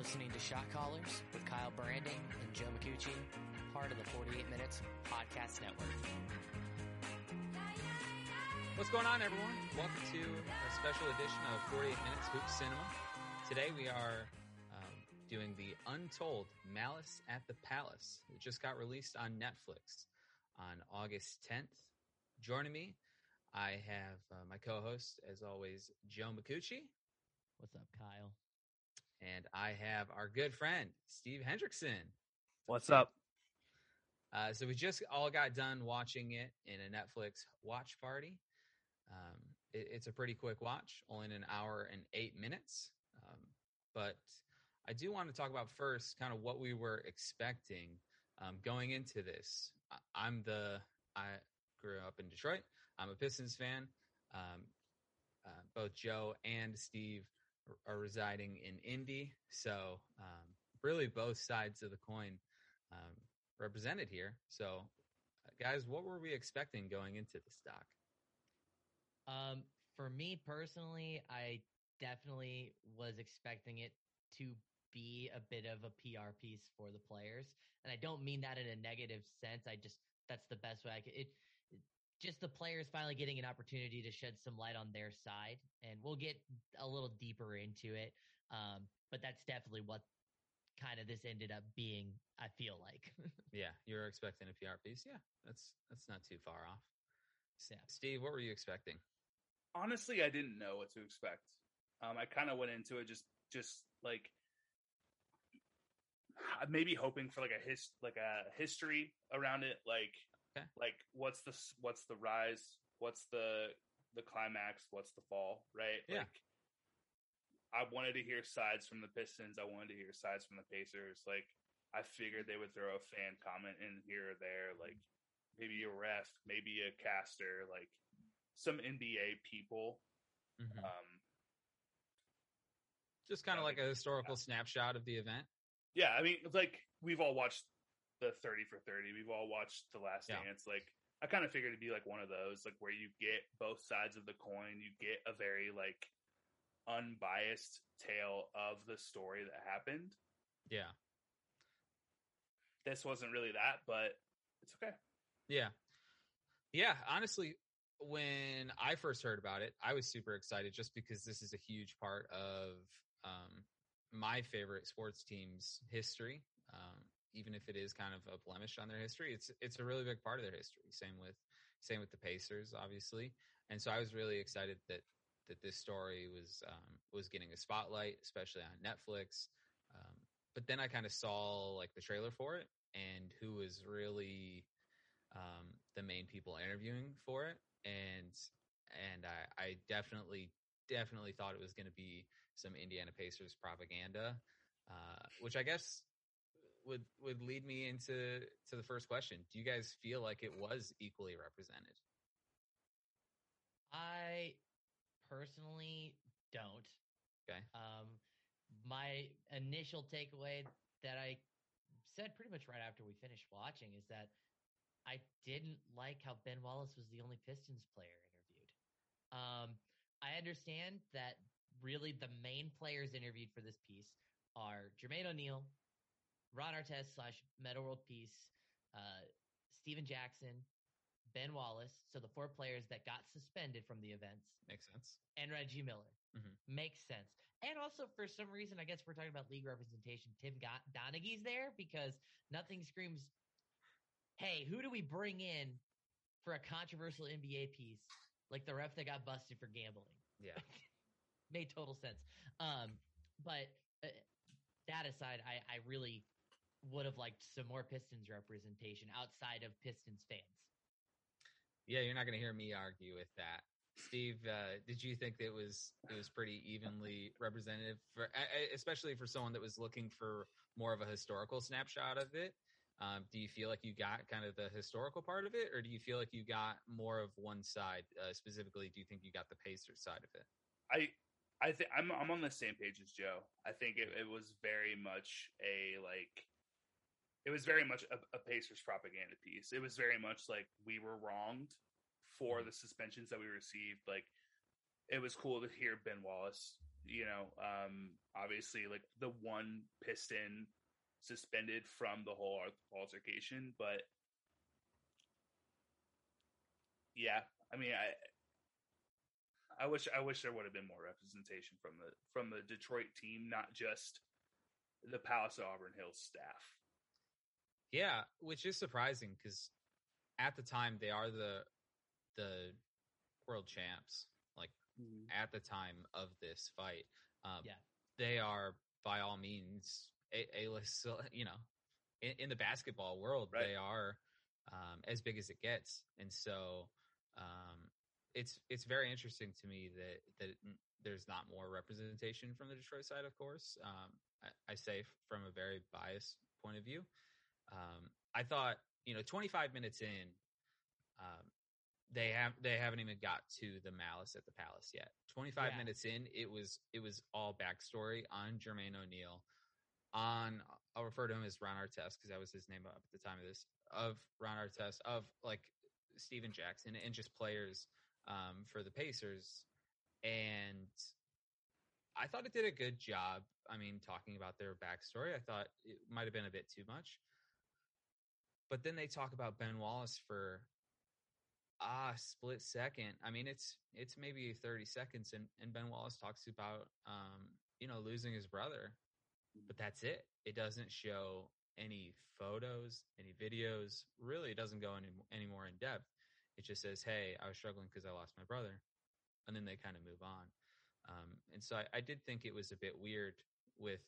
listening to Shot Callers with Kyle Branding and Joe McCucci, part of the 48 Minutes Podcast Network. What's going on, everyone? Welcome to a special edition of 48 Minutes Hoop Cinema. Today we are um, doing the Untold Malice at the Palace. It just got released on Netflix on August 10th. Joining me, I have uh, my co-host, as always, Joe McCucci. What's up, Kyle? And I have our good friend, Steve Hendrickson. What's up? Uh, so we just all got done watching it in a Netflix watch party. Um, it, it's a pretty quick watch, only an hour and eight minutes. Um, but I do want to talk about first kind of what we were expecting um, going into this. I, I'm the I grew up in Detroit. I'm a Pistons fan. Um, uh, both Joe and Steve are residing in Indy, so um, really both sides of the coin um, represented here. So, uh, guys, what were we expecting going into the stock? Um, for me personally, I definitely was expecting it to be a bit of a PR piece for the players, and I don't mean that in a negative sense. I just that's the best way I could. It, just the players finally getting an opportunity to shed some light on their side, and we'll get a little deeper into it. Um, but that's definitely what kind of this ended up being. I feel like. yeah, you were expecting a PR piece. Yeah, that's that's not too far off. Yeah. Steve, what were you expecting? Honestly, I didn't know what to expect. Um, I kind of went into it just just like maybe hoping for like a his like a history around it, like Okay. like what's the what's the rise, what's the the climax, what's the fall, right? Yeah. Like I wanted to hear sides from the Pistons. I wanted to hear sides from the Pacers. Like I figured they would throw a fan comment in here or there, like maybe a ref, maybe a caster, like some NBA people. Mhm. Um, Just kind of like a historical snapshot of the event. yeah, I mean, it's like we've all watched the Thirty for Thirty. We've all watched The Last Yeah. Dance. Like I kind of figured it'd be like one of those, like where you get both sides of the coin. You get a very like unbiased tale of the story that happened. Yeah, This wasn't really that, but it's okay. yeah, yeah. Honestly, when I first heard about it, I was super excited just because this is a huge part of um, my favorite sports team's history. Um, even if it is kind of a blemish on their history, it's it's a really big part of their history. Same with same with the Pacers, obviously. And so I was really excited that that this story was um, was getting a spotlight, especially on Netflix. Um, but then I kind of saw like the trailer for it and who was really um, the main people interviewing for it, and and I, I definitely definitely thought it was going to be some Indiana Pacers propaganda, uh, which I guess would would lead me into to the first question. Do you guys feel like it was equally represented? I personally don't. Okay. Um, my initial takeaway that I said pretty much right after we finished watching is that I didn't like how Ben Wallace was the only Pistons player interviewed. Um, I understand that really the main players interviewed for this piece are Jermaine O'Neal, Ron Artest slash Metta World Peace, uh, Stephen Jackson, Ben Wallace. So the four players that got suspended from the events Makes sense. and Reggie Miller. Mhm. Makes sense. And also, for some reason, I guess we're talking about league representation. Tim Go- Donaghy's there because nothing screams, hey, who do we bring in for a controversial NBA piece like the ref that got busted for gambling? Yeah. Made total sense. Um, but uh, that aside, I, I really would have liked some more Pistons representation outside of Pistons fans. Yeah, you're not going to hear me argue with that. Steve, uh, did you think it was it was pretty evenly representative for, I- I- especially for someone that was looking for more of a historical snapshot of it? Um, do you feel like you got kind of the historical part of it, or do you feel like you got more of one side? Uh, specifically, do you think you got the Pacers side of it? I I think I'm I'm on the same page as Joe. I think it, it was very much a like it was very much a, a Pacers propaganda piece. It was very much like we were wronged for the suspensions that we received. Like it was cool to hear Ben Wallace, you know, um, obviously like the one piston suspended from the whole altercation, but yeah, I mean, I I wish I wish there would have been more representation from the from the Detroit team, not just the Palace of Auburn Hills staff. Yeah, which is surprising because at the time they are the the world champs. Like mm-hmm. at the time of this fight, um, yeah, they are by all means a, a list. You know, in, in the basketball world, right. they are um, as big as it gets, and so um, it's it's very interesting to me that that there's not more representation from the Detroit side. Of course, um, I, I, say from a very biased point of view. Um, I thought you know 25 minutes in, um, they have they haven't even got to the malice at the palace yet. 25 yeah. minutes in, it was it was all backstory on Jermaine O'Neal. On I'll refer to him as Ron Artest because that was his name up at the time of this of Ron Artest of like Stephen Jackson and just players um, for the Pacers. And I thought it did a good job. I mean, talking about their backstory, I thought it might have been a bit too much. But then they talk about Ben Wallace for ah split second. I mean, it's it's maybe thirty seconds, and and Ben Wallace talks about um, you know losing his brother, but that's it. It doesn't show any photos, any videos. Really, it doesn't go any any more in depth. It just says, "Hey, I was struggling because I lost my brother," and then they kind of move on. Um, and so I, I, did think it was a bit weird with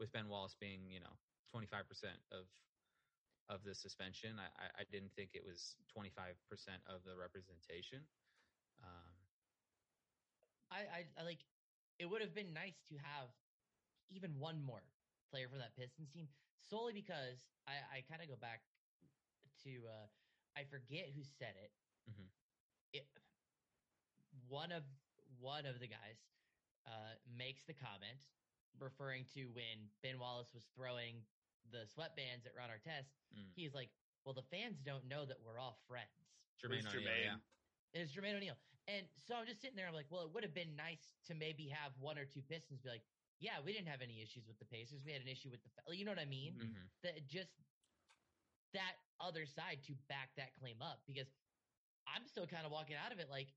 with Ben Wallace being, you know, twenty five percent of of the suspension. I, I didn't think it was twenty five percent of the representation. Um, I, I, I like. It would have been nice to have even one more player for that Pistons team, solely because I, I kind of go back to uh, I forget who said it. Mm-hmm. It one of one of the guys uh, makes the comment referring to when Ben Wallace was throwing the sweatbands that at Ron Artest. Mm. He's like, "Well, the fans don't know that we're all friends." Jermaine O'Neal, Jermaine. yeah. It's Jermaine O'Neal, and so I'm just sitting there. I'm like, "Well, it would have been nice to maybe have one or two Pistons be like, yeah, we didn't have any issues with the Pacers. We had an issue with the, you know what I mean? Mm-hmm. That just that other side to back that claim up because I'm still kind of walking out of it like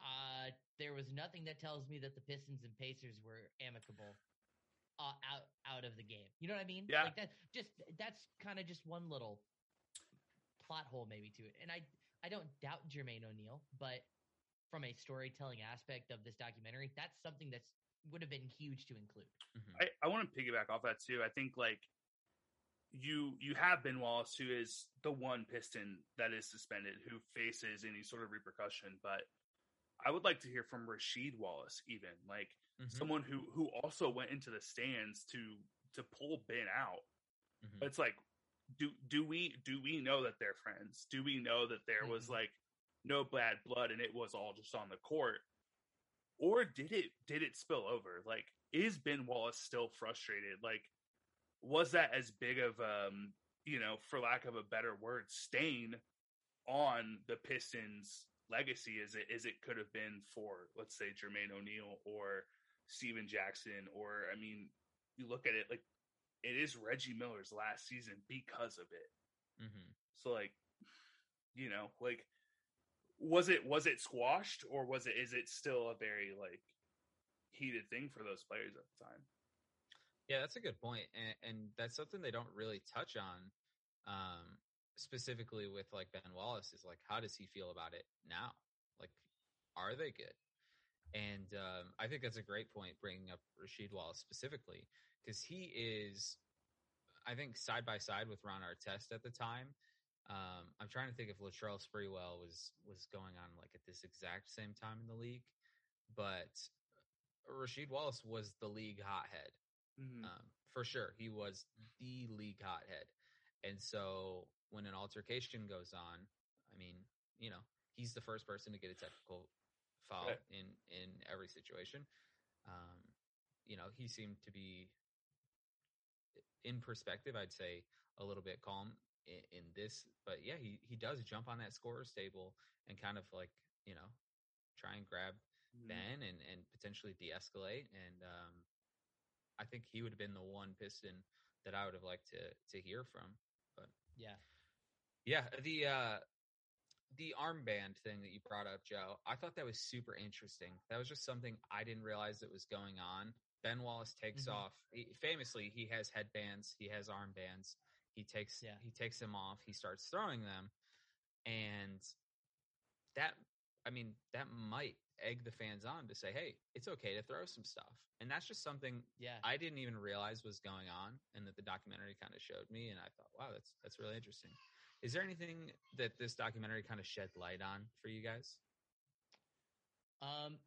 uh, there was nothing that tells me that the Pistons and Pacers were amicable uh, out out of the game. You know what I mean? Yeah. Like that just that's kind of just one little plot hole maybe to it. And I I don't doubt Jermaine O'Neal, but from a storytelling aspect of this documentary, that's something that's would have been huge to include. Mm-hmm. I, I want to piggyback off that too. I think like you you have Ben Wallace, who is the one Piston that is suspended, who faces any sort of repercussion. But I would like to hear from Rasheed Wallace, even like mm-hmm. someone who who also went into the stands to to pull Ben out. Mm-hmm. It's like, do do we do we know that they're friends? Do we know that there mm-hmm. was like no bad blood and it was all just on the court? Or did it did it spill over? Like, is Ben Wallace still frustrated? Like, was that as big of um you know for lack of a better word stain on the pistons legacy as it as it could have been for let's say jermaine o'neal or stephen jackson or i mean you look at it like it is reggie miller's last season because of it mm-hmm. so like you know like was it was it squashed or was it is it still a very like heated thing for those players at the time yeah, that's a good point, and, and that's something they don't really touch on, um, specifically with like Ben Wallace. Is like, how does he feel about it now? Like, are they good? And um, I think that's a great point, bringing up Rasheed Wallace specifically, because he is, I think, side by side with Ron Artest at the time. Um, I'm trying to think if Latrell Sprewell was was going on like at this exact same time in the league, but Rasheed Wallace was the league hothead Mm-hmm. Um, for sure, he was the league hothead, and so when an altercation goes on, I mean, you know, he's the first person to get a technical foul right. in in every situation. Um, you know, he seemed to be, in perspective, I'd say a little bit calm in, in this, but yeah, he he does jump on that scorer's table and kind of like you know try and grab Mhm. Ben and and potentially de-escalate. And um, I think he would have been the one Piston that I would have liked to to hear from. But yeah. Yeah, the uh the armband thing that you brought up, Joe, I thought that was super interesting. That was just something I didn't realize that was going on. Ben Wallace takes Mhm. off. He, famously, he has headbands, he has armbands. He takes Yeah. he takes them off. He starts throwing them, and that I mean that might egg the fans on to say, "Hey, it's okay to throw some stuff." And that's just something Yeah. I didn't even realize was going on, and that the documentary kind of showed me, and I thought, wow, that's that's really interesting. Is there anything that this documentary kind of shed light on for you guys? Um,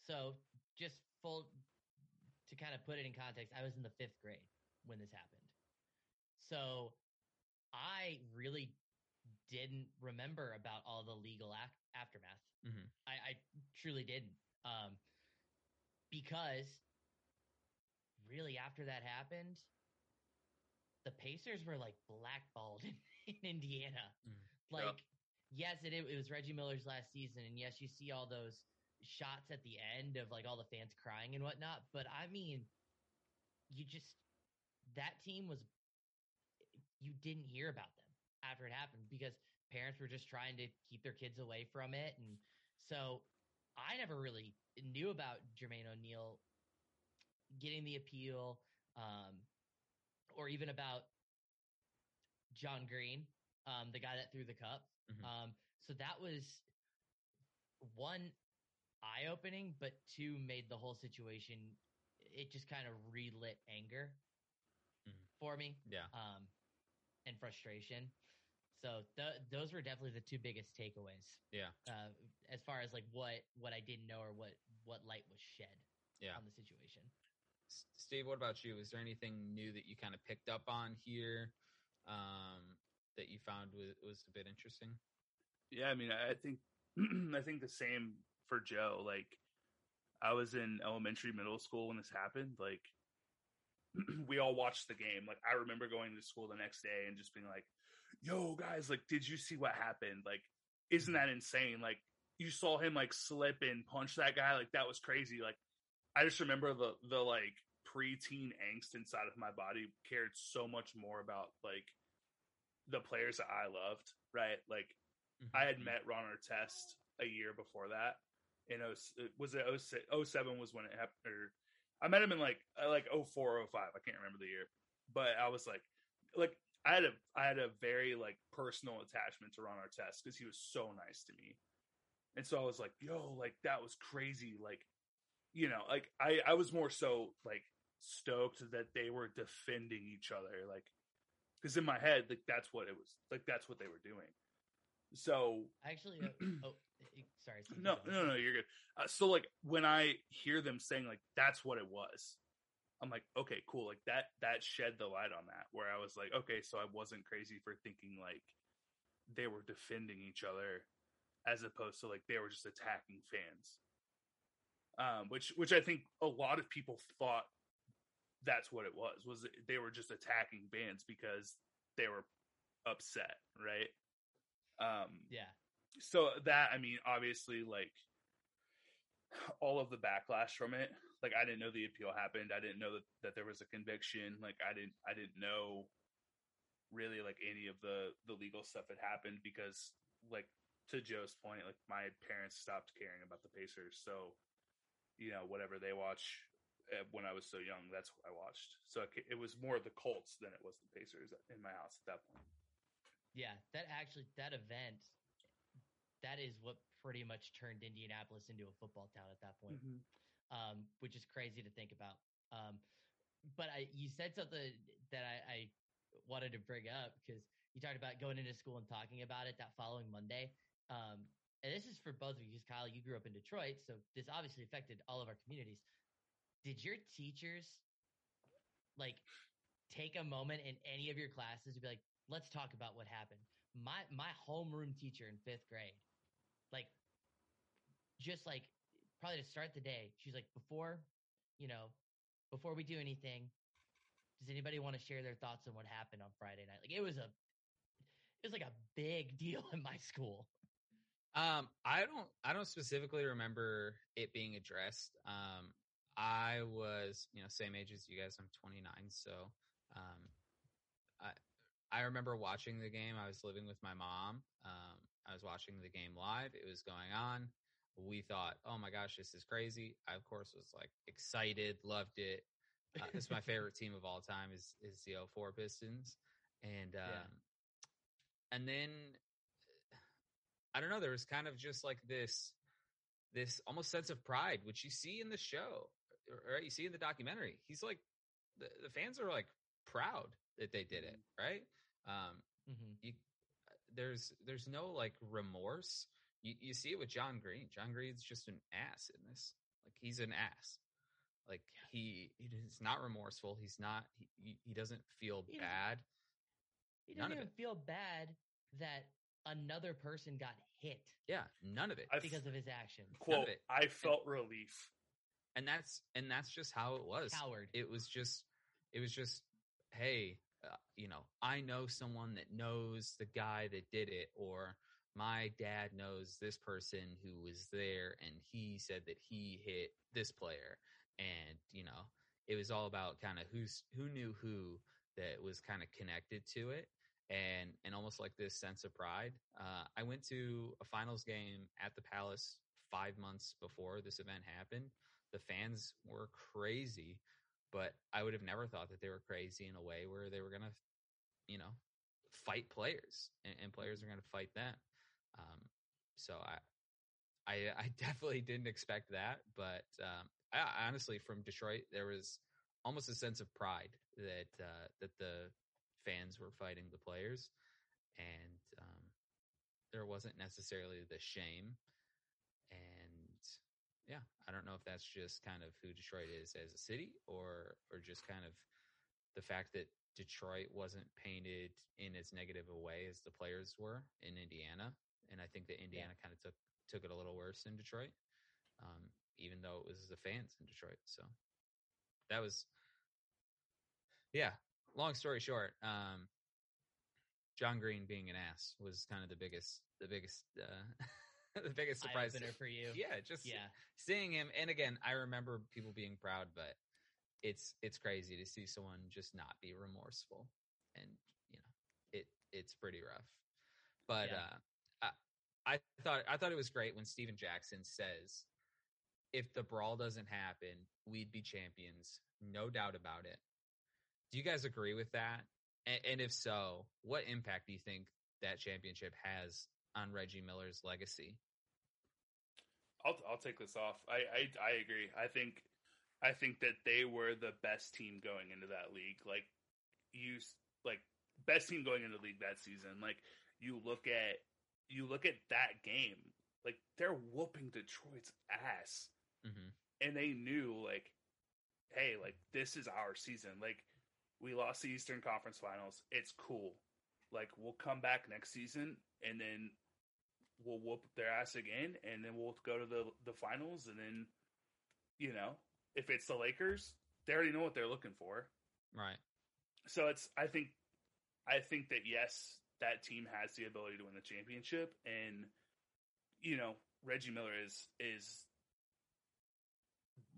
so just full to kind of put it in context, I was in the fifth grade when this happened. So I really didn't remember about all the legal ac- aftermath. Mhm. I, I truly didn't. Um, because really after that happened, the Pacers were like blackballed in, in Indiana. Mhm. Like, yes, it, it was Reggie Miller's last season, and yes, you see all those shots at the end of like all the fans crying and whatnot. But I mean, you just that team was you didn't hear about them after it happened because parents were just trying to keep their kids away from it, and so I never really knew about Jermaine O'Neal getting the appeal, um, or even about John Green, um, the guy that threw the cup. Mhm. Um, so that was one eye opening, but two made the whole situation. It just kind of relit anger Mhm. for me Yeah, um, and frustration. So th- those were definitely the two biggest takeaways yeah, uh, as far as like what what I didn't know or what what light was shed yeah. on the situation. Steve, what about you? Is there anything new that you kind of picked up on here um, that you found was, was a bit interesting? Yeah, I mean, I think I think the same for Joe. Like, I was in elementary, middle school when this happened. Like, we all watched the game. Like, I remember going to school the next day and just being like, "Yo, guys, like, did you see what happened? Like, isn't that insane? Like, you saw him like slip and punch that guy. Like, that was crazy. Like, I just remember the the like preteen angst inside of my body cared so much more about like the players that I loved, right? Like I had Mhm. met Ron Artest a year before that. In oh, was it 06, 07 was when it happened. Or I met him in like uh, like 04, 05. I can't remember the year, but I was like, like I had a I had a very like personal attachment to Ron Artest because he was so nice to me, and so I was like, yo, like that was crazy. Like, you know, like I I was more so like stoked that they were defending each other, like because in my head, like that's what it was, like that's what they were doing. So Actually, uh, oh, eh, sorry. No, no, no, you're good. Uh, so like when I hear them saying like that's what it was, I'm like, okay, cool. Like that that shed the light on that where I was like, okay, so I wasn't crazy for thinking like they were defending each other as opposed to like they were just attacking fans. Um, which which I think a lot of people thought that's what it was was they were just attacking bands because they were upset, right? Um, Yeah, so that i mean obviously like all of the backlash from it like i didn't know the appeal happened. I didn't know that, that there was a conviction. Like i didn't i didn't know really like any of the the legal stuff that happened because like to joe's point like my parents stopped caring about the pacers. So you know whatever they watch when i was so young that's what i watched so it, it was more the colts than it was the pacers in my house at that point yeah. That actually that event, that is what pretty much turned Indianapolis into a football town at that point. um, which is crazy to think about. Um, but I, you said something that I, I wanted to bring up because you talked about going into school and talking about it that following Monday. Um, and this is for both of you because Kyle, you grew up in Detroit, so this obviously affected all of our communities. Did your teachers like take a moment in any of your classes to be like, let's talk about what happened? My my homeroom teacher in fifth grade, like just like probably to start the day, she's like, before, you know, before we do anything, does anybody want to share their thoughts on what happened on Friday night? Like it was a, it was like a big deal in my school. Um, I don't I don't specifically remember it being addressed. Um, I was, you know, same age as you guys. I'm 29, so um, I I remember watching the game. I was living with my mom. Um, I was watching the game live. It was going on. We thought, oh my gosh, this is crazy. I of course was like excited, loved it. Uh, this my favorite team of all time is is the 04 Pistons, and um, Yeah. and then I don't know. There was kind of just like this this almost sense of pride, which you see in the show, right? You see in the documentary. He's like the, the fans are like proud that they did it, right? Um, hmm you there's there's no like remorse. You you see it with John Green. John Green's just an ass in this. Like he's an ass. Like he he's not remorseful. He's not he he- he doesn't feel He doesn't- bad. He doesn't of even feel bad that another person got hit Yeah, none of it. I f- because of his actions. quote, it. I felt relief. And that's and that's just how it was. Coward. It was just it was just hey, uh, you know, I know someone that knows the guy that did it or my dad knows this person who was there and he said that he hit this player and you know, it was all about kind of who's who knew who that was kind of connected to it and and almost like this sense of pride. Uh, I went to a finals game at the Palace five months before this event happened. The fans were crazy, but I would have never thought that they were crazy in a way where they were gonna, you know, fight players and, and players are gonna fight them. Um, so I, I, I definitely didn't expect that, but um, I, honestly, from Detroit, there was almost a sense of pride that uh, that the fans were fighting the players, and um, there wasn't necessarily the shame. Yeah, I don't know if that's just kind of who Detroit is as a city, or or just kind of the fact that Detroit wasn't painted in as negative a way as the players were in Indiana, and I think that Indiana kind of took took it a little worse in Detroit, um, even though it was the fans in Detroit. So that was, yeah. Long story short, um, John Green being an ass was kind of the biggest, the biggest, uh, the biggest surprise. For you. Yeah, just Yeah. seeing him. And again, I remember people being proud, but it's it's crazy to see someone just not be remorseful, and you know, it it's pretty rough. But Yeah. uh, I I thought I thought it was great when Stephen Jackson says, "If the brawl doesn't happen, we'd be champions, no doubt about it." Do you guys agree with that? And, and if so, what impact do you think that championship has on Reggie Miller's legacy? I'll I'll take this off. I, I I agree. I think I think that they were the best team going into that league. Like you like best team going into the league that season. Like you look at you look at that game. Like they're whooping Detroit's ass. hmm and they knew like hey like this is our season like we lost the eastern conference finals it's cool like we'll come back next season and then we'll whoop their ass again and then we'll go to the the finals and then you know if it's the lakers they already know what they're looking for Right. so it's i think i think that yes that team has the ability to win the championship and you know reggie miller is is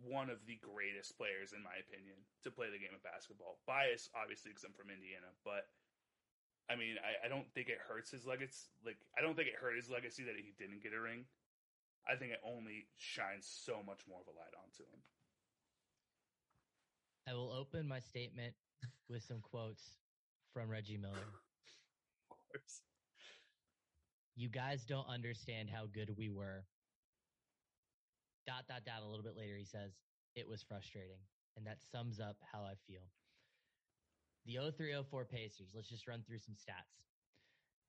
one of the greatest players in my opinion to play the game of basketball bias obviously because i'm from indiana but i mean I, I don't think it hurts his legacy like i don't think it hurt his legacy that he didn't get a ring i think it only shines so much more of a light onto him I will open my statement with some quotes from Reggie Miller. of course You guys don't understand how good we were. Dot, dot, dot. A little bit later, he says, it was frustrating. And that sums up how I feel. The 0304 Pacers, let's just run through some stats.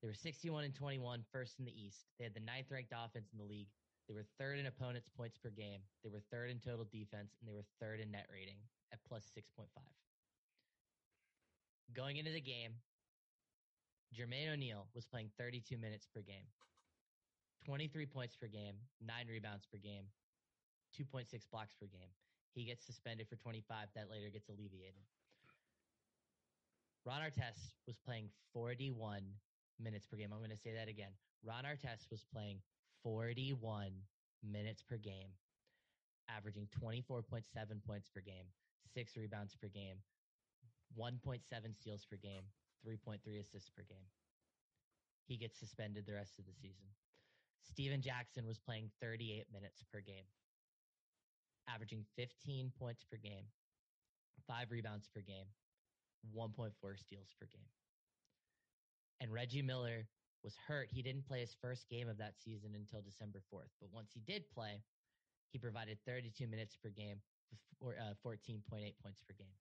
They were 61 and 21, first in the East. They had the ninth ranked offense in the league. They were third in opponents' points per game. They were third in total defense, and they were third in net rating at plus 6.5. Going into the game, Jermaine O'Neal was playing 32 minutes per game, 23 points per game, nine rebounds per game, 2.6 blocks per game. He gets suspended for 25. That later gets alleviated. Ron Artest was playing 41 minutes per game. I'm going to say that again. Ron Artest was playing 41 minutes per game, averaging 24.7 points per game, six rebounds per game, 1.7 steals per game, 3.3 assists per game. He gets suspended the rest of the season. Stephen Jackson was playing 38 minutes per game, averaging 15 points per game, five rebounds per game, 1.4 steals per game. And Reggie Miller was hurt. He didn't play his first game of that season until December 4th. But once he did play, he provided 32 minutes per game four, uh, 14.8 points per game.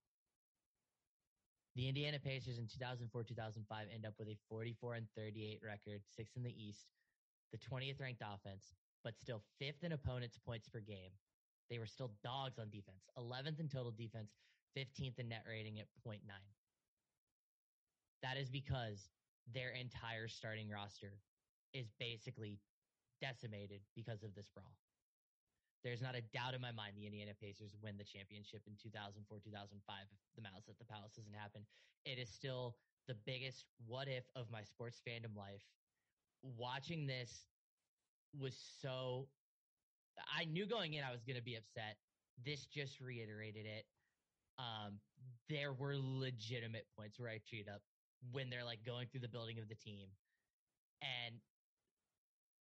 The Indiana Pacers in 2004 2005 end up with a 44 and 38 record, sixth in the East, the 20th ranked offense, but still fifth in opponents' points per game. They were still dogs on defense, 11th in total defense, 15th in net rating at 0.9. That is because their entire starting roster is basically decimated because of this brawl. There's not a doubt in my mind the Indiana Pacers win the championship in 2004, 2005 if the Malice at the Palace doesn't happen. It is still the biggest what if of my sports fandom life. Watching this was so I knew going in I was going to be upset. This just reiterated it. Um, there were legitimate points where I cheated up when they're like going through the building of the team. And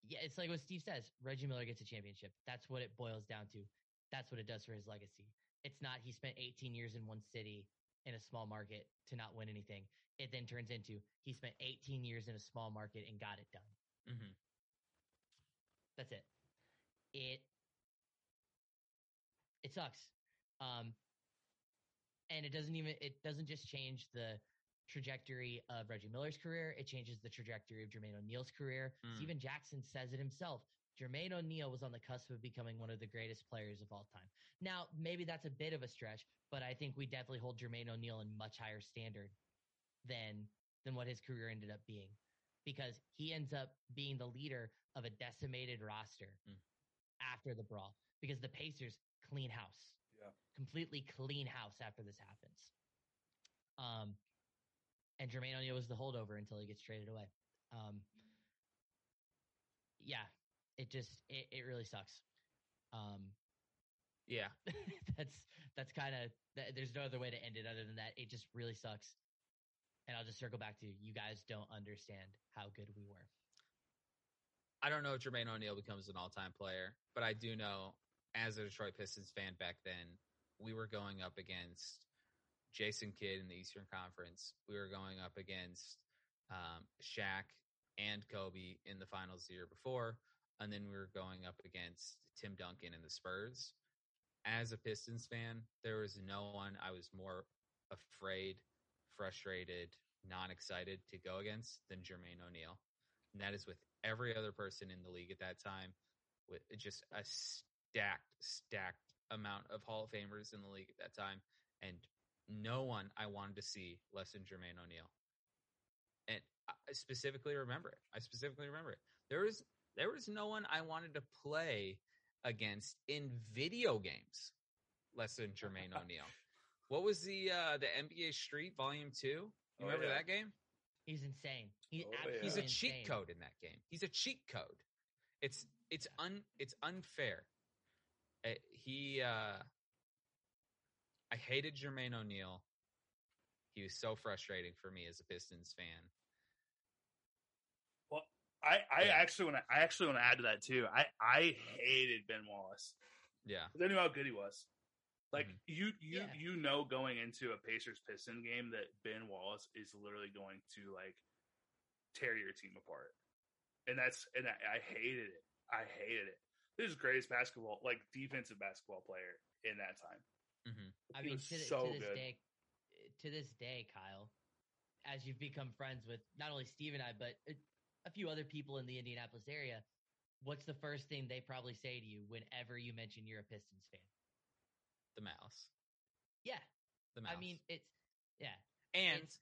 yeah, it's like what Steve says Reggie Miller gets a championship. That's what it boils down to. That's what it does for his legacy. It's not he spent 18 years in one city in a small market to not win anything. It then turns into he spent 18 years in a small market and got it done. Mm-hmm. That's it. It it sucks. Um and it doesn't even it doesn't just change the trajectory of Reggie Miller's career, it changes the trajectory of Jermaine O'Neal's career. Mm. Stephen Jackson says it himself. Jermaine O'Neal was on the cusp of becoming one of the greatest players of all time. Now, maybe that's a bit of a stretch, but I think we definitely hold Jermaine O'Neal in much higher standard than than what his career ended up being because he ends up being the leader of a decimated roster Mm. after the brawl because the Pacers clean house. Yeah. Completely clean house after this happens. Um and Jermaine O'Neal was the holdover until he gets traded away. Um yeah, it just it, it really sucks. Um Yeah. that's that's kind of th- there's no other way to end it other than that. It just really sucks. And I'll just circle back to you. you guys don't understand how good we were. I don't know if Jermaine O'Neal becomes an all-time player, but I do know as a Detroit Pistons fan back then, we were going up against Jason Kidd in the Eastern Conference. We were going up against um, Shaq and Kobe in the finals the year before, and then we were going up against Tim Duncan and the Spurs. As a Pistons fan, there was no one I was more afraid, frustrated, non-excited to go against than Jermaine O'Neal. And that is with every other person in the league at that time, with just a stacked, stacked amount of Hall of Famers in the league at that time, and no one I wanted to see less than Jermaine O'Neal. And I specifically remember it. I specifically remember it. There was there was no one I wanted to play against in video games less than Jermaine O'Neal. What was the uh the NBA Street Volume Two? You Oh, remember yeah. that game? He's insane. He's Oh, yeah. He's a absolutely cheat code in that game. He's a cheat code. It's it's un it's unfair. Uh, he uh I hated Jermaine O'Neal. He was so frustrating for me as a Pistons fan. Well, I, I Yeah. actually want to I actually want to add to that too. I I hated Ben Wallace. Yeah. 'Cause I knew how good he was. Like Mhm. you you Yeah. you know going into a Pacers Piston game that Ben Wallace is literally going to like tear your team apart. And that's and I, I hated it. I hated it. This is greatest basketball like defensive basketball player in that time. hmm I He mean, was to, th- so to this good. day, to this day, Kyle, as you've become friends with not only Steve and I, but a, a few other people in the Indianapolis area, what's the first thing they probably say to you whenever you mention you're a Pistons fan? The mouse. Yeah, The mouse. I mean, it's yeah, and it's,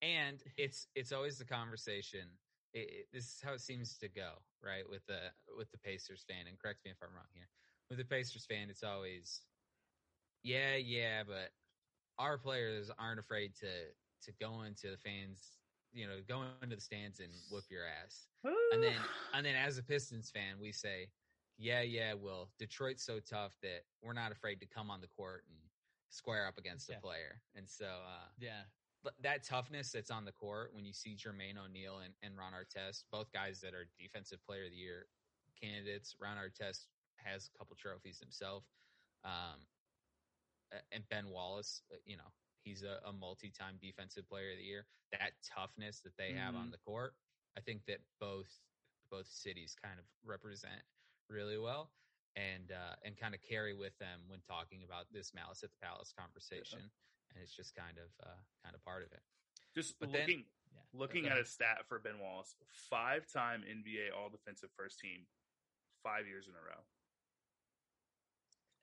and it's it's always the conversation. It, it, this is how it seems to go, right? With the with the Pacers fan, and correct me if I'm wrong here. With the Pacers fan, it's always, yeah, yeah, but our players aren't afraid to to go into the fans you know, go into the stands and whoop your ass. And then and then as a Pistons fan, we say, yeah, yeah, well, Detroit's so tough that we're not afraid to come on the court and square up against a player. And so uh Yeah. But that toughness that's on the court when you see Jermaine O'Neal and, and Ron Artest, both guys that are defensive player of the year candidates. Ron Artest has a couple trophies himself. Um, and Ben Wallace, uh, you know, he's a, a multi-time defensive player of the year. That toughness that they have on Mhm. the court, I think that both both cities kind of represent really well and uh, and kind of carry with them when talking about this malice at the palace conversation and it's just kind of uh, kind of part of it. Just But then- looking Yeah. looking Go at ahead. a stat for Ben Wallace, five time NBA All Defensive First Team, five years in a row.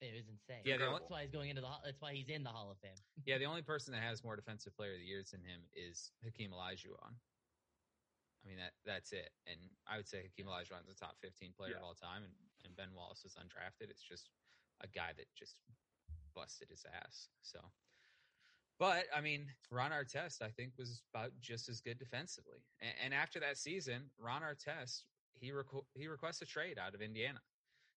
It was insane. Yeah, only- that's why he's going into the. Hall- That's why he's in the Hall of Fame. Yeah, the only person that has more defensive player of the years than him is Hakeem Olajuwon. I mean that that's it, and I would say Hakeem Olajuwon's a top fifteen player Yeah. of all time, and, and Ben Wallace is undrafted. It's just a guy that just busted his ass. So, but I mean, Ron Artest I think was about just as good defensively, and, and after that season, Ron Artest he requ- he requests a trade out of Indiana.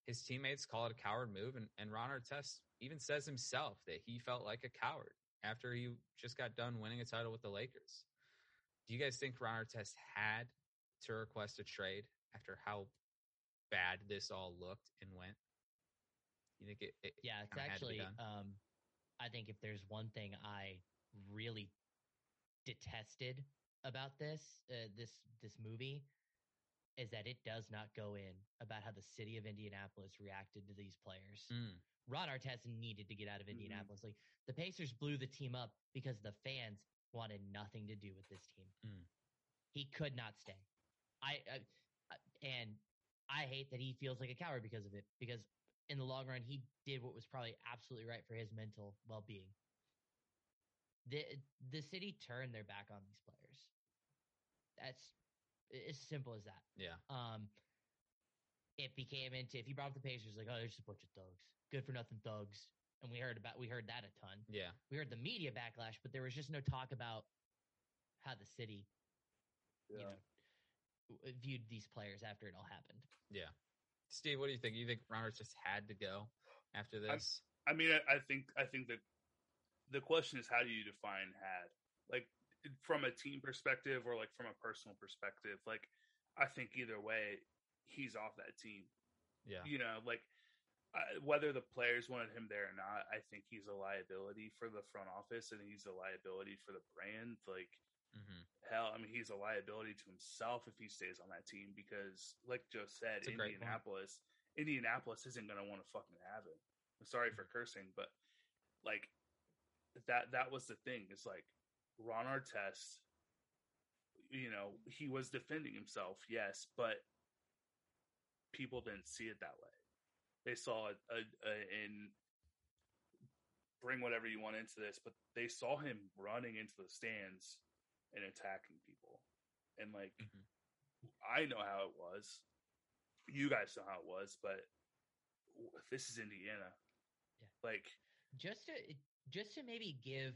His teammates call it a coward move, and, and Ron Artest even says himself that he felt like a coward after he just got done winning a title with the Lakers. Do you guys think Ron Artest had to request a trade after how bad this all looked and went? You think it? it Yeah, it's kinda had to be actually. Um, I think if there's one thing I really detested about this uh, this this movie is that it does not go in about how the city of Indianapolis reacted to these players. Mm, Ron Artest needed to get out of Mhm. Indianapolis. Like the Pacers blew the team up because the fans wanted nothing to do with this team. Mm. He could not stay. I, I I- and I hate that he feels like a coward because of it. Because in the long run, he did what was probably absolutely right for his mental well being. The the city turned their back on these players. That's as simple as that. yeah, Um, it became into if you brought up the Pacers, like, oh, they're just a bunch of thugs, good for nothing thugs, and we heard about we heard that a ton. yeah. We heard the media backlash, but there was just no talk about how the city, you know, viewed these players after it all happened. Yeah. Steve, what do you think? You think Ron just had to go after this? I mean, I, I think I think that the question is how do you define had like from a team perspective or like from a personal perspective. Like, I think either way, he's off that team. yeah. You know, like uh, whether the players wanted him there or not, I think he's a liability for the front office and he's a liability for the brand. Like, hmm hell, I mean, he's a liability to himself if he stays on that team because, like Joe said, That's a great point. Indianapolis, Indianapolis isn't going to want to fucking have him. I'm sorry for cursing, but like that that was the thing. It's like Ron Artest, you know, he was defending himself, yes, but people didn't see it that way. They saw it in bring whatever you want into this, but they saw him running into the stands and attacking people. And like Mhm. I know how it was. You guys know how it was, but this is Indiana. Yeah. Like Just to just to maybe give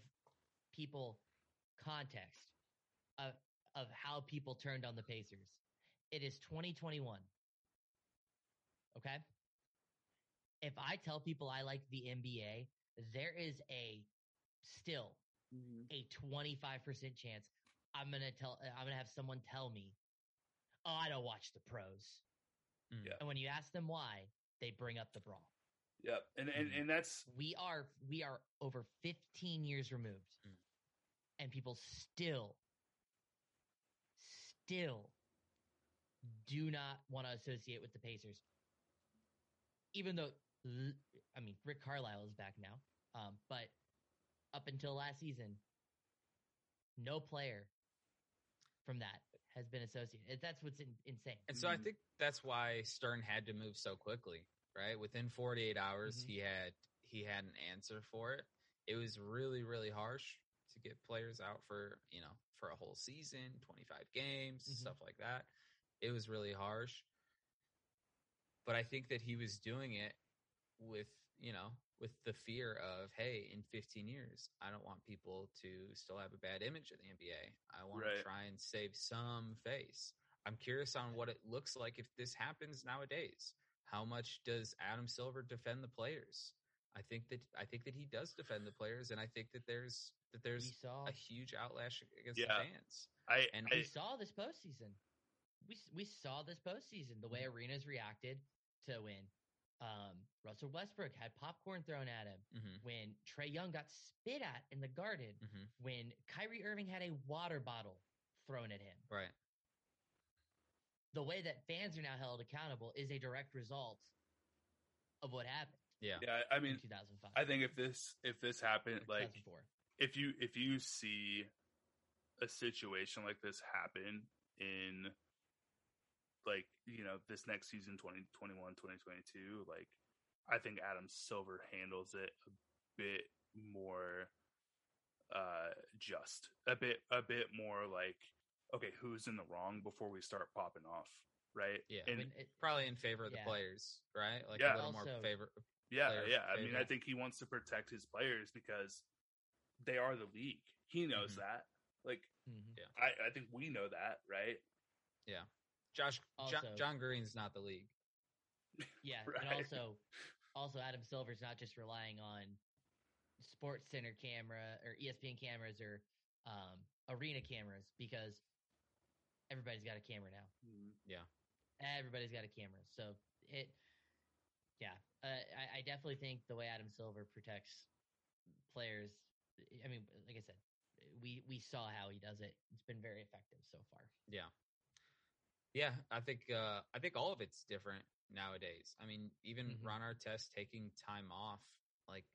people context of of how people turned on the Pacers. It is 2021. Okay? If I tell people I like the NBA, there is a still a 25% chance I'm going to tell I'm going to have someone tell me, "Oh, I don't watch the pros." Mm. Yeah. And when you ask them why, they bring up the brawl. Yep. And and, Mhm. and that's We are we are over 15 years removed. Mm. And people still still do not want to associate with the Pacers. Even though I mean Rick Carlisle is back now. Um, but up until last season, no player from that has been associated. That's what's in, insane. And so I Mhm. think that's why Stern had to move so quickly, right? Within 48 hours, Mhm. he had he had an answer for it. It was really really harsh to get players out for, you know, for a whole season, 25 games, Mhm. stuff like that. It was really harsh. But I think that he was doing it with, you know, with the fear of, hey, in 15 years, I don't want people to still have a bad image of the NBA. I want Right. to try and save some face. I'm curious on what it looks like if this happens nowadays. How much does Adam Silver defend the players? I think that I think that he does defend the players, and I think that there's that there's saw a huge outlash against Yeah. the fans. I And I, we saw this postseason. We we saw this postseason the way arenas reacted to win. Um, Russell Westbrook had popcorn thrown at him hmm when Trae Young got spit at in the Garden. hmm When Kyrie Irving had a water bottle thrown at him. Right. The way that fans are now held accountable is a direct result of what happened Yeah. yeah, I mean, 2005. I think if this if this happened, like if you if you see a situation like this happen in like you know this next season 2021 2022 like i think adam silver handles it a bit more uh just a bit a bit more like okay who's in the wrong before we start popping off right Yeah. and I mean, it, Probably in favor of the players, right? Like Yeah. a little more favor. yeah players' yeah i mean i think he wants to protect his players because they are the league he knows Mhm. that like mhm. I, I think we know that, right? Josh John, Also- John Green's not the league. Yeah, Right. and also, also Adam Silver's not just relying on Sports Center camera or ESPN cameras or um, arena cameras because everybody's got a camera now. Yeah, everybody's got a camera, so it, yeah, uh, I, I definitely think the way Adam Silver protects players. I mean, like I said, we we saw how he does it. It's been very effective so far. Yeah. Yeah, I think uh I think all of it's different nowadays. I mean, even Mhm. Ron Artest taking time off, like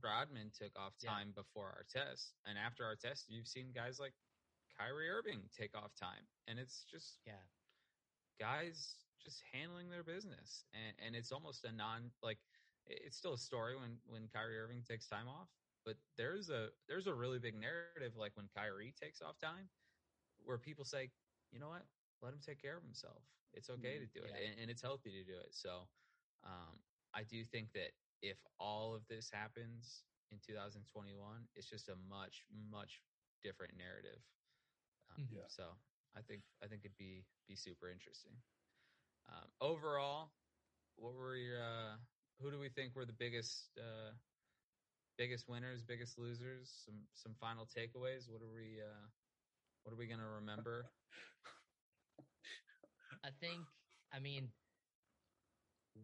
Rodman took off Yeah. time before Artest, and after Artest, you've seen guys like Kyrie Irving take off time, and it's just Yeah, guys just handling their business, and and it's almost a non like it's still a story when when Kyrie Irving takes time off, but there's a there's a really big narrative like when Kyrie takes off time, where people say, you know what, let him take care of himself. It's okay to do it, yeah. and, and it's healthy to do it. So, um, I do think that if all of this happens in 2021, it's just a much much different narrative. Um, Mhm. Yeah. So I think I think it'd be be super interesting. Um, overall, what were your uh, who do we think were the biggest uh, biggest winners, biggest losers? Some some final takeaways. What are we uh, what are we gonna remember? I think, I mean,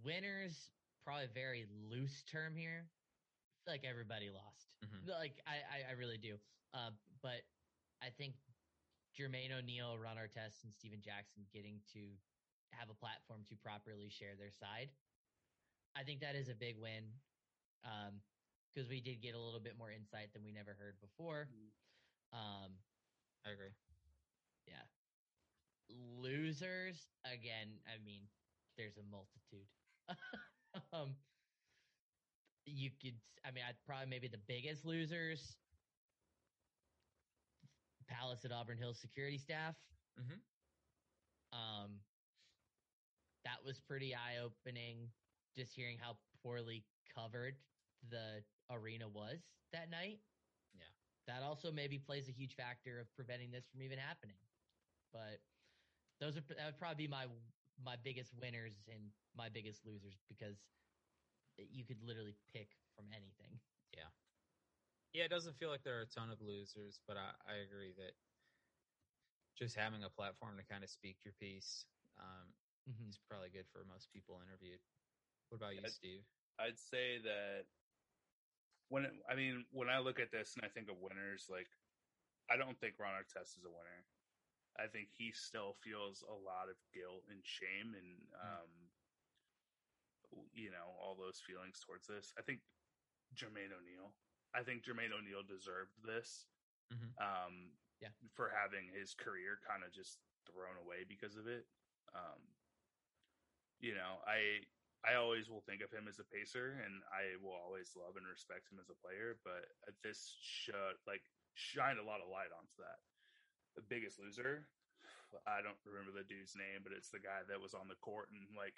winners probably a very loose term here. Like everybody lost. Mhm. Like I, I, I really do. Uh, but I think Jermaine O'Neal, Ron Artest, and Stephen Jackson getting to have a platform to properly share their side. I think that is a big win because we did get a little bit more insight than we never heard before. Um, I agree. yeah. Losers, again, I mean, there's a multitude. um, you could, I mean, I'd probably maybe the biggest losers Palace at Auburn Hills security staff. Mhm. Um, that was pretty eye opening just hearing how poorly covered the arena was that night. Yeah. That also maybe plays a huge factor of preventing this from even happening. But those are that would probably be my my biggest winners and my biggest losers because you could literally pick from anything. Yeah, Yeah, it doesn't feel like there are a ton of losers, but I, I agree that just having a platform to kind of speak your piece um, Mhm. is probably good for most people interviewed. What about you, Yeah. Steve? I'd say that when it, I mean when I look at this and I think of winners, like I don't think Ron Artest is a winner. I think he still feels a lot of guilt and shame and um, you know all those feelings towards this. I think Jermaine O'Neal. I think Jermaine O'Neal deserved this. Mhm. Um, Yeah. for having his career kind of just thrown away because of it. Um, you know, I I always will think of him as a pacer, and I will always love and respect him as a player. But this should like shined a lot of light onto that. The biggest loser, I don't remember the dude's name, but it's the guy that was on the court and like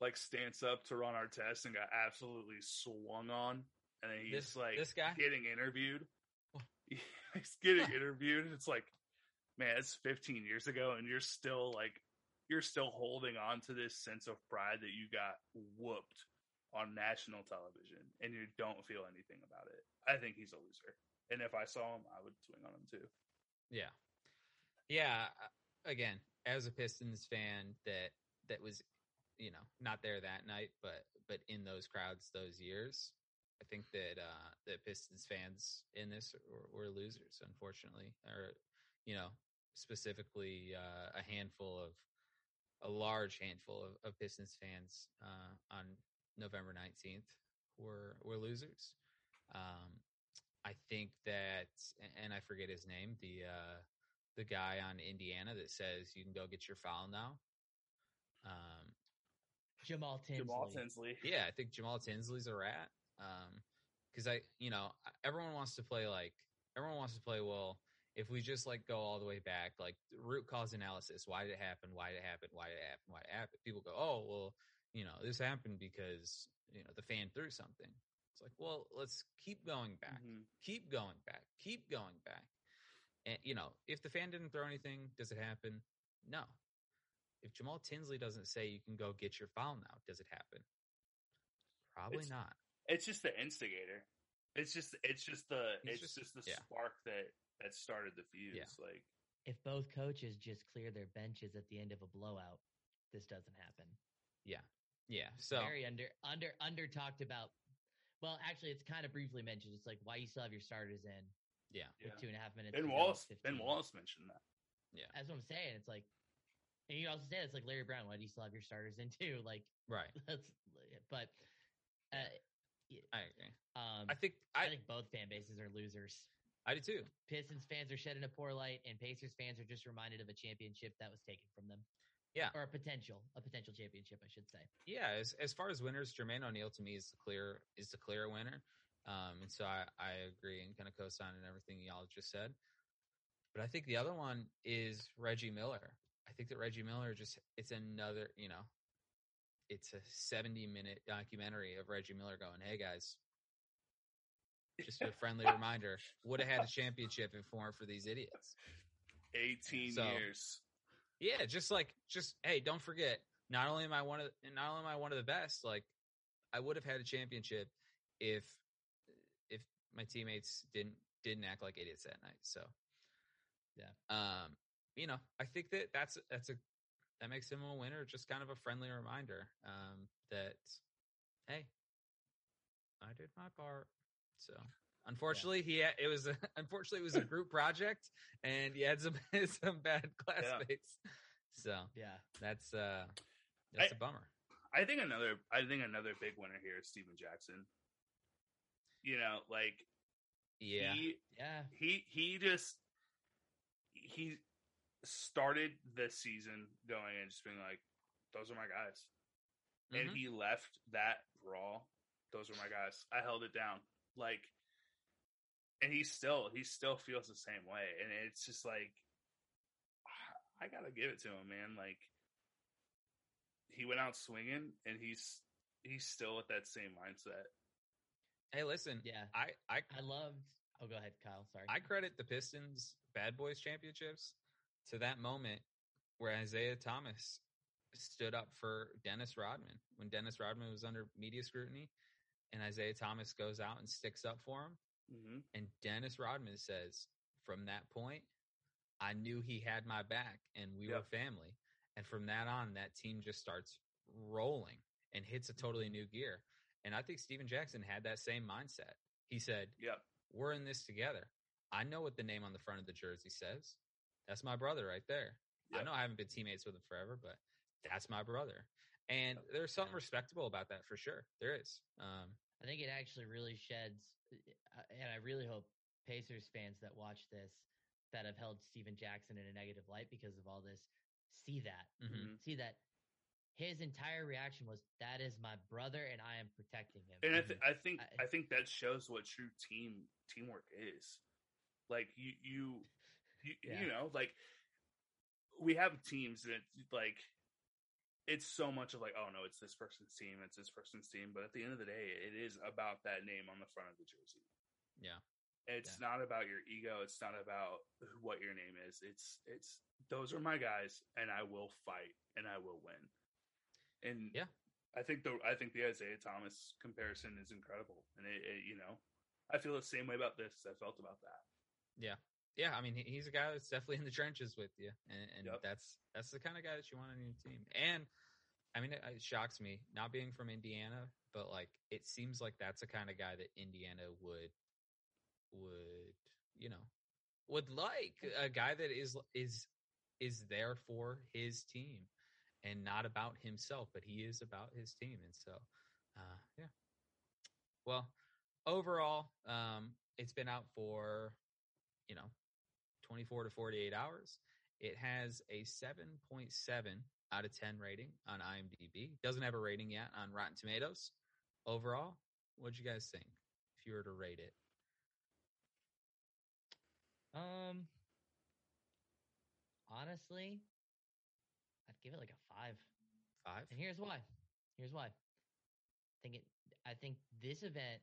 like stance up to Ron Artest and got absolutely swung on, and then he's This- like this guy? getting interviewed. He's getting interviewed, it's like, man, it's 15 years ago, and you're still like, you're still holding on to this sense of pride that you got whooped on national television, and you don't feel anything about it. I think he's a loser, and if I saw him, I would swing on him too. Yeah. Yeah. uh, Again, as a Pistons fan that that was, you know, not there that night, but but in those crowds those years, I think that uh that Pistons fans in this were, were losers, unfortunately, or you know, specifically uh, a handful of a large handful of, of Pistons fans uh, on November nineteenth were were losers. Um, I think that, and I forget his name, the uh, the guy on Indiana that says you can go get your foul now. Um, Jamal Tinsley. Jamal Tinsley. yeah, I think Jamal Tinsley's a rat. Um, because I, you know, everyone wants to play like everyone wants to play. Well, if we just like go all the way back, like root cause analysis, why did it happen? Why did it happen? Why did it happen? Why did it happen? People go, oh, well, you know, this happened because you know the fan threw something. It's like, well, let's keep going back Mhm. keep going back, keep going back. And you know, if the fan didn't throw anything, does it happen? No. If Jamal Tinsley doesn't say you can go get your foul now, does it happen? Probably It's- not. It's just the instigator. It's just it's just the He's it's just- just, the yeah. spark that that started the fuse. Like If both coaches just clear their benches at the end of a blowout, this doesn't happen. Yeah. Yeah. So Very under under under talked about. Well, actually, it's kind of briefly mentioned. It's like why you still have your starters in yeah, yeah. with two and a half minutes. Ben Wallace Ben Wallace mentioned that. Yeah. That's what I'm saying. It's like, and you also say it's like Larry Brown. Why do you still have your starters in too? Like right. that's, but uh, I agree. um, I think I I think both fan bases are losers. I do too. Pistons fans are shed in a poor light, and Pacers fans are just reminded of a championship that was taken from them. Yeah. or a potential, a potential championship, I should say. Yeah, as as far as winners, Jermaine O'Neal to me is the clear is the clear winner. Um, and so I, I agree and kind of co-sign and everything y'all just said. But I think the other one is Reggie Miller. I think that Reggie Miller just it's another, you know, it's a 70 minute documentary of Reggie Miller going, Hey guys, just a friendly reminder, would have had a championship if it weren't for these idiots. 18 So- years. Yeah, just like just hey, don't forget. Not only am I one of not only am I one of the best, like I would have had a championship if if my teammates didn't didn't act like idiots that night. So Yeah. um, you know, I think that that's that's a that makes him a winner. Just kind of a friendly reminder um, that hey, I did my part. So. Unfortunately, he it was a, unfortunately it was a group project, and he had some some bad classmates. So Yeah, that's uh that's I- a bummer. I think another I think another big winner here is Stephen Jackson. You know, like Yeah, he yeah. he he just he started the season going and just being like, those are my guys. And Mhm. he left that raw. Those are my guys. I held it down. Like and he still he still feels the same way. And it's just like I gotta give it to him, man. Like he went out swinging, and he's he's still with that same mindset. Hey, listen, Yeah. I I I loved. Oh, go ahead, Kyle. Sorry. I credit the Pistons Bad Boys championships to that moment where Isiah Thomas stood up for Dennis Rodman when Dennis Rodman was under media scrutiny, and Isiah Thomas goes out and sticks up for him. Mm-hmm. And Dennis Rodman says, from that point, I knew he had my back and we were family. And from that on, that team just starts rolling and hits a totally new gear. And I think Stephen Jackson had that same mindset. He said, Yep. We're in this together. I know what the name on the front of the jersey says. That's my brother right there. I know I haven't been teammates with him forever, but that's my brother. And there's something Yeah. respectable about that for sure. There is. Um, I think it actually really sheds, and I really hope Pacers fans that watch this that have held Stephen Jackson in a negative light because of all this see that. mhm. Mm-hmm. See that his entire reaction was, "That is my brother, and I am protecting him." And I, th- I think I- I think that shows what true team teamwork is. Like you you you, Yeah. you know like we have teams that like it's so much of like, oh no, it's this person's team, it's this person's team. But at the end of the day, it is about that name on the front of the jersey. Yeah. It's not about your ego. It's not about what your name is. It's it's those are my guys, and I will fight and I will win. And Yeah. I think the I think the Isiah Thomas comparison is incredible, and it, it you know I feel the same way about this I felt about that. Yeah. Yeah, I mean, he's a guy that's definitely in the trenches with you, and, and Yep. that's that's the kind of guy that you want on your team. And I mean, it, it shocks me not being from Indiana, but like it seems like that's the kind of guy that Indiana would would you know would like a guy that is is is there for his team and not about himself, but he is about his team, and so uh, yeah. Well, overall, um, it's been out for you know 24 to 48 hours. It has a 7.7 out of 10 rating on IMDb. Doesn't have a rating yet on Rotten Tomatoes. Overall, what'd you guys think if you were to rate it? Um, honestly, I'd give it like a five. Five? And here's why. Here's why. I think it. I think this event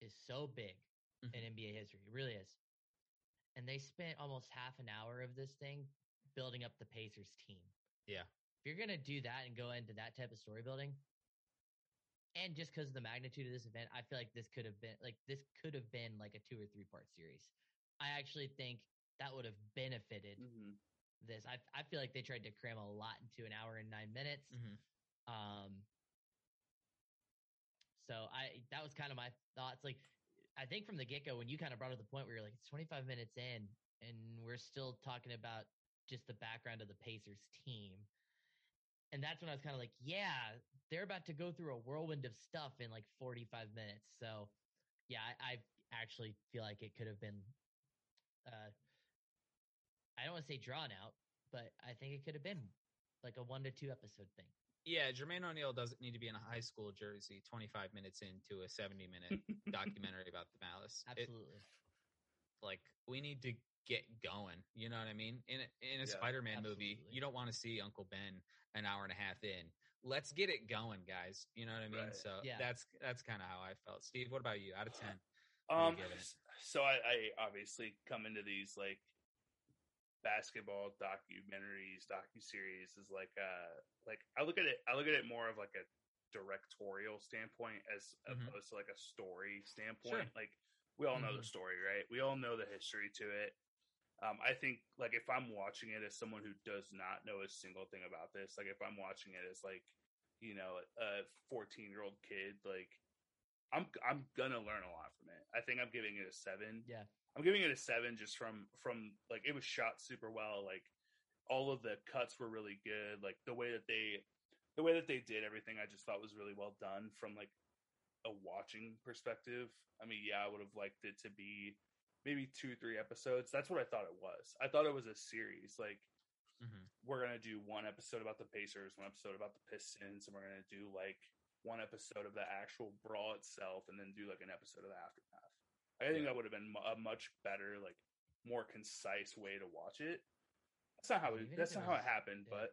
is so big Mhm. in NBA history. It really is. And they spent almost half an hour of this thing building up the Pacers team. Yeah. If you're gonna do that and go into that type of story building, and just because of the magnitude of this event, I feel like this could have been like this could have been like a two or three part series. I actually think that would have benefited Mm-hmm. this. I I feel like they tried to cram a lot into an hour and nine minutes. Mhm. Um, so I that was kind of my thoughts. Like, I think from the get go, when you kind of brought up the point where you're like, it's 25 minutes in, and we're still talking about just the background of the Pacers team. And that's when I was kind of like, yeah, they're about to go through a whirlwind of stuff in like 45 minutes. So, yeah, I, I actually feel like it could have been, uh, I don't want to say drawn out, but I think it could have been like a one to two episode thing. Yeah, Jermaine O'Neal doesn't need to be in a high school jersey 25 minutes into a 70 minute documentary about the Malice. It- Absolutely. like we need to get going. You know what I mean? In a, in a Yeah, Spider-Man movie, you don't want to see Uncle Ben an hour and a half in. Let's get it going, guys. You know what I mean? Right. So Yeah. that's that's kind of how I felt. Steve, what about you? Out of ten? Um, you giving it? so I, I obviously come into these like basketball documentaries, docu series is like uh like I look at it I look at it more of like a directorial standpoint as Mhm. opposed to like a story standpoint. Sure. Like we all know the Mhm. story, right? We all know the history to it. Um, I think like if I'm watching it as someone who does not know a single thing about this, like if I'm watching it as like, you know, a 14 year old kid, like I'm I'm gonna learn a lot from it. I think I'm giving it a seven. Yeah. I'm giving it a seven just from from like it was shot super well. Like all of the cuts were really good. Like the way that they the way that they did everything, I just thought was really well done from like a watching perspective. I mean, yeah, I would have liked it to be maybe two, three episodes. That's what I thought it was. I thought it was a series. Like Mhm. we're gonna do one episode about the Pacers, one episode about the Pistons, and we're gonna do like one episode of the actual brawl itself, and then do like an episode of the aftermath. I think that would have been a much better, like more concise way to watch it. That's not how it, if that's it not how it happened, yeah. but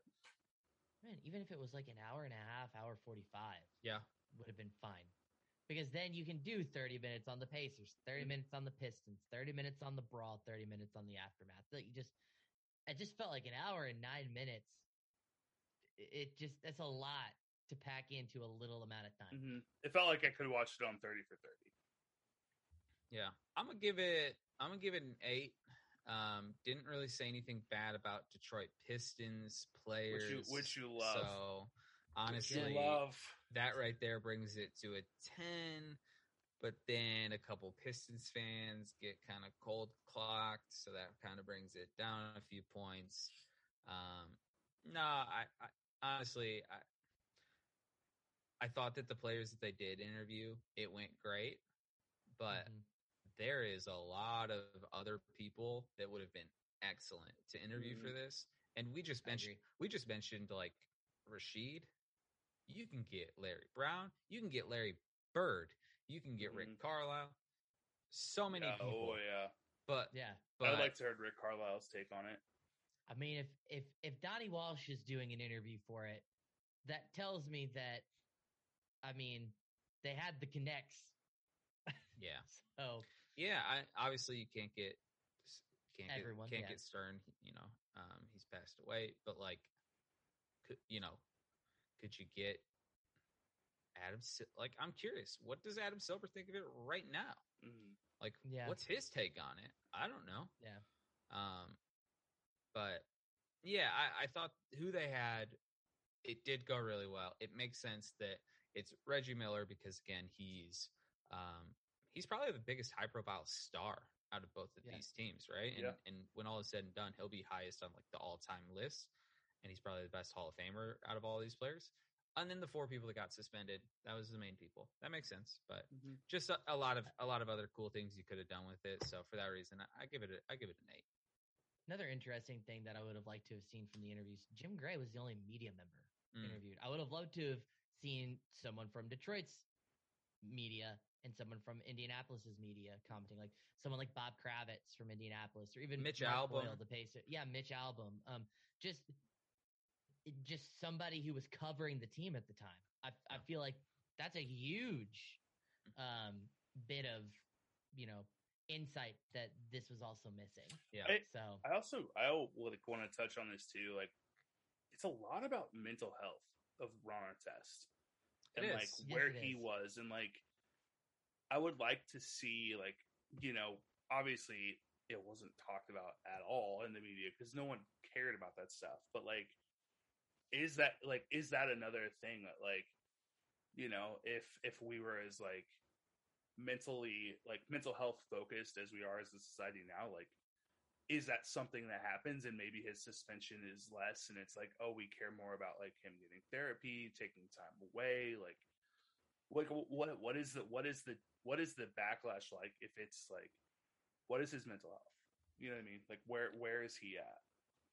Man, even if it was like an hour and a half, hour 45 Yeah, would have been fine. Because then you can do 30 minutes on the Pacers, 30 Mhm. minutes on the Pistons, 30 minutes on the Brawl, 30 minutes on the Aftermath. Like you just, it just felt like an hour and nine minutes. It- It just, that's a lot to pack into a little amount of time. mhm. it felt like I could have watched it on thirty for thirty. Yeah. I'm gonna give it. I'm gonna give it an eight. Um, didn't really say anything bad about Detroit Pistons players, which you love. So Which honestly, you love. that right there brings it to a 10 but then a couple pistons fans get kind of cold clocked so that kind of brings it down a few points um no I, I honestly i i thought that the players that they did interview it went great but Mhm. There is a lot of other people that would have been excellent to interview for this and we just mentioned we just mentioned like Rasheed. You can get Larry Brown. You can get Larry Bird. You can get Mhm. Rick Carlisle. So many Yeah, people. oh yeah, But Yeah. but I'd like to hear Rick Carlisle's take on it. I mean, if if if Donnie Walsh is doing an interview for it, that tells me that, I mean, they had the connects. Yeah. So Yeah, I obviously you can't get can't Everyone, get, can't yeah. get Stern. You know, um, he's passed away, but like, could, you know, could you get Adam? Sil- Like, I'm curious, what does Adam Silver think of it right now? Mhm. Like, Yeah. what's his take on it? I don't know. yeah, Um, but yeah, I, I thought who they had, it did go really well. It makes sense that it's Reggie Miller because again, he's um, he's probably the biggest high profile star out of both of Yeah. these teams, right? And Yeah. and when all is said and done, he'll be highest on like the all time list, and he's probably the best Hall of Famer out of all these players. And then the four people that got suspended, that was the main people. That makes sense, but Mhm. just a, a lot of a lot of other cool things you could have done with it. So for that reason, I, I give it a, I give it an eight. another interesting thing that I would have liked to have seen from the interviews. Jim Gray was the only media member Mm. interviewed. I would have loved to have seen someone from Detroit's media and someone from Indianapolis's media commenting, like someone like Bob Kravitz from Indianapolis, or even Mitch Mark Albom. Boyle, the pacer. Yeah, Mitch Albom. Um, just just somebody who was covering the team at the time. I I feel like that's a huge um bit of you know insight that this was also missing. Yeah. I- So I also I would like, want to touch on this too. Like, it's a lot about mental health of Ron Artest and like Yes, where it he is. was, and like I would like to see like you know obviously it wasn't talked about at all in the media because no one cared about that stuff. But like, is that like is that another thing that like you know if if we were as like mentally like mental health focused as we are as a society now like is that something that happens and maybe his suspension is less and it's like oh we care more about like him getting therapy taking time away like like what what is the what is the what is the backlash like if it's like what is his mental health you know what i mean like where where is he at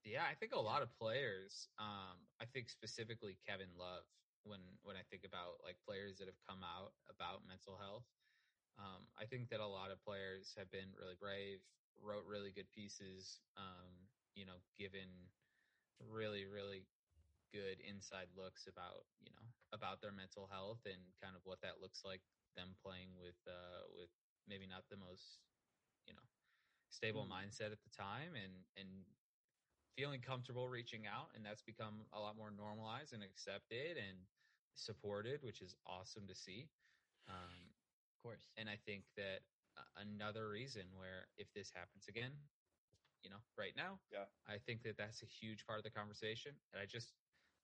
Yeah, I think a lot of players. Um, I think specifically Kevin Love. When when I think about like players that have come out about mental health, um, I think that a lot of players have been really brave, wrote really good pieces. Um, you know, given really really good inside looks about you know about their mental health and kind of what that looks like them playing with uh, with maybe not the most you know stable Mm. mindset at the time and and feeling comfortable reaching out and that's become a lot more normalized and accepted and supported which is awesome to see um, of course, and i think that another reason where if this happens again you know right now Yeah. i think that that's a huge part of the conversation and i just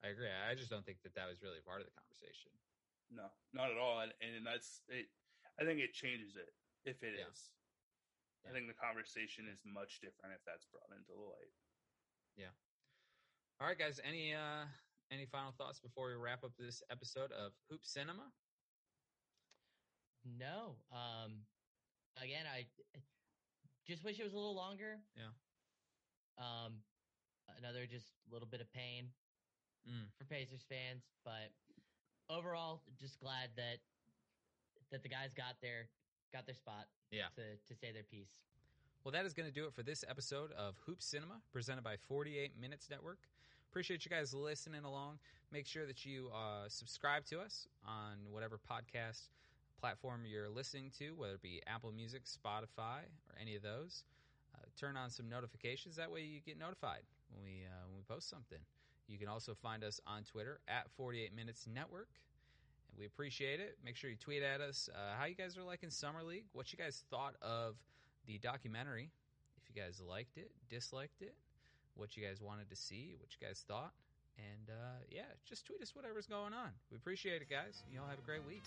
i agree i just don't think that that was really part of the conversation no not at all and, and that's it i think it changes it if it is. Yeah. i Yeah. think the conversation is much different if that's brought into the light Yeah. all right guys any uh any final thoughts before we wrap up this episode of hoop cinema no. Um, again, I just wish it was a little longer. Yeah. Um, another just little bit of pain Mm. for Pacers fans, but overall, just glad that that the guys got their got their spot. Yeah. To to say their piece. Well, that is going to do it for this episode of Hoop Cinema, presented by 48 Minutes Network. Appreciate you guys listening along. Make sure that you uh, subscribe to us on whatever podcast platform you're listening to, whether it be Apple Music, Spotify, or any of those. Uh, turn on some notifications. That way you get notified when we, uh, when we post something. You can also find us on Twitter at 48 Minutes Network. And we appreciate it. Make sure you tweet at us uh, how you guys are liking Summer League, what you guys thought of the documentary, if you guys liked it, disliked it, what you guys wanted to see, what you guys thought. And uh, yeah, just tweet us whatever's going on. We appreciate it, guys. You all have a great week.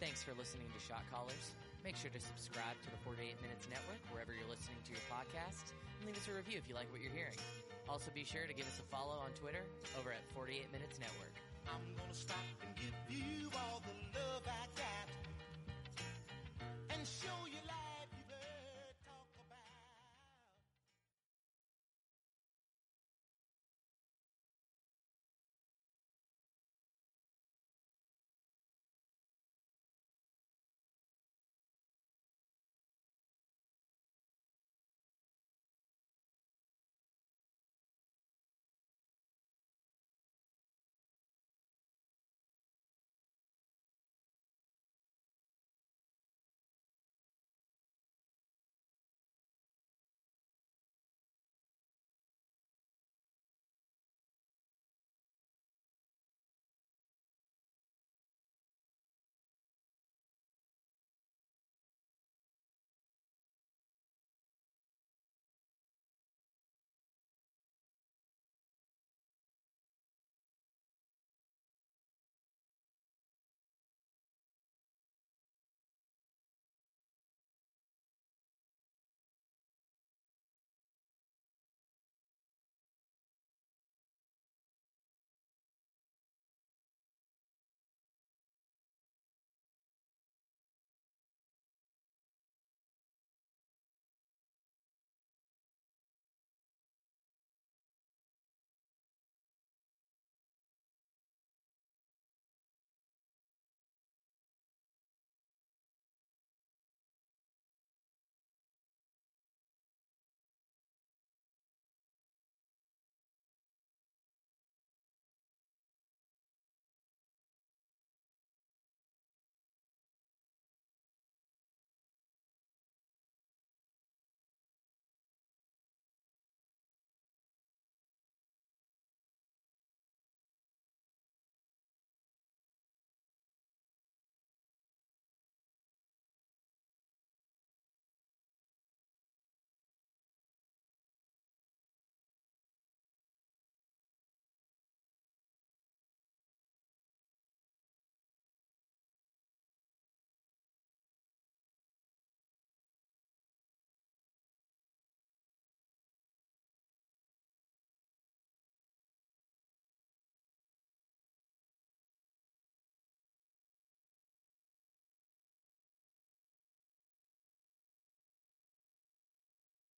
Thanks for listening to Shot Callers. Make sure to subscribe to the 48 Minutes Network wherever you're listening to your podcast and leave us a review if you like what you're hearing. Also, be sure to give us a follow on Twitter over at 48 Minutes Network. I'm gonna stop and give you all the love I got and show you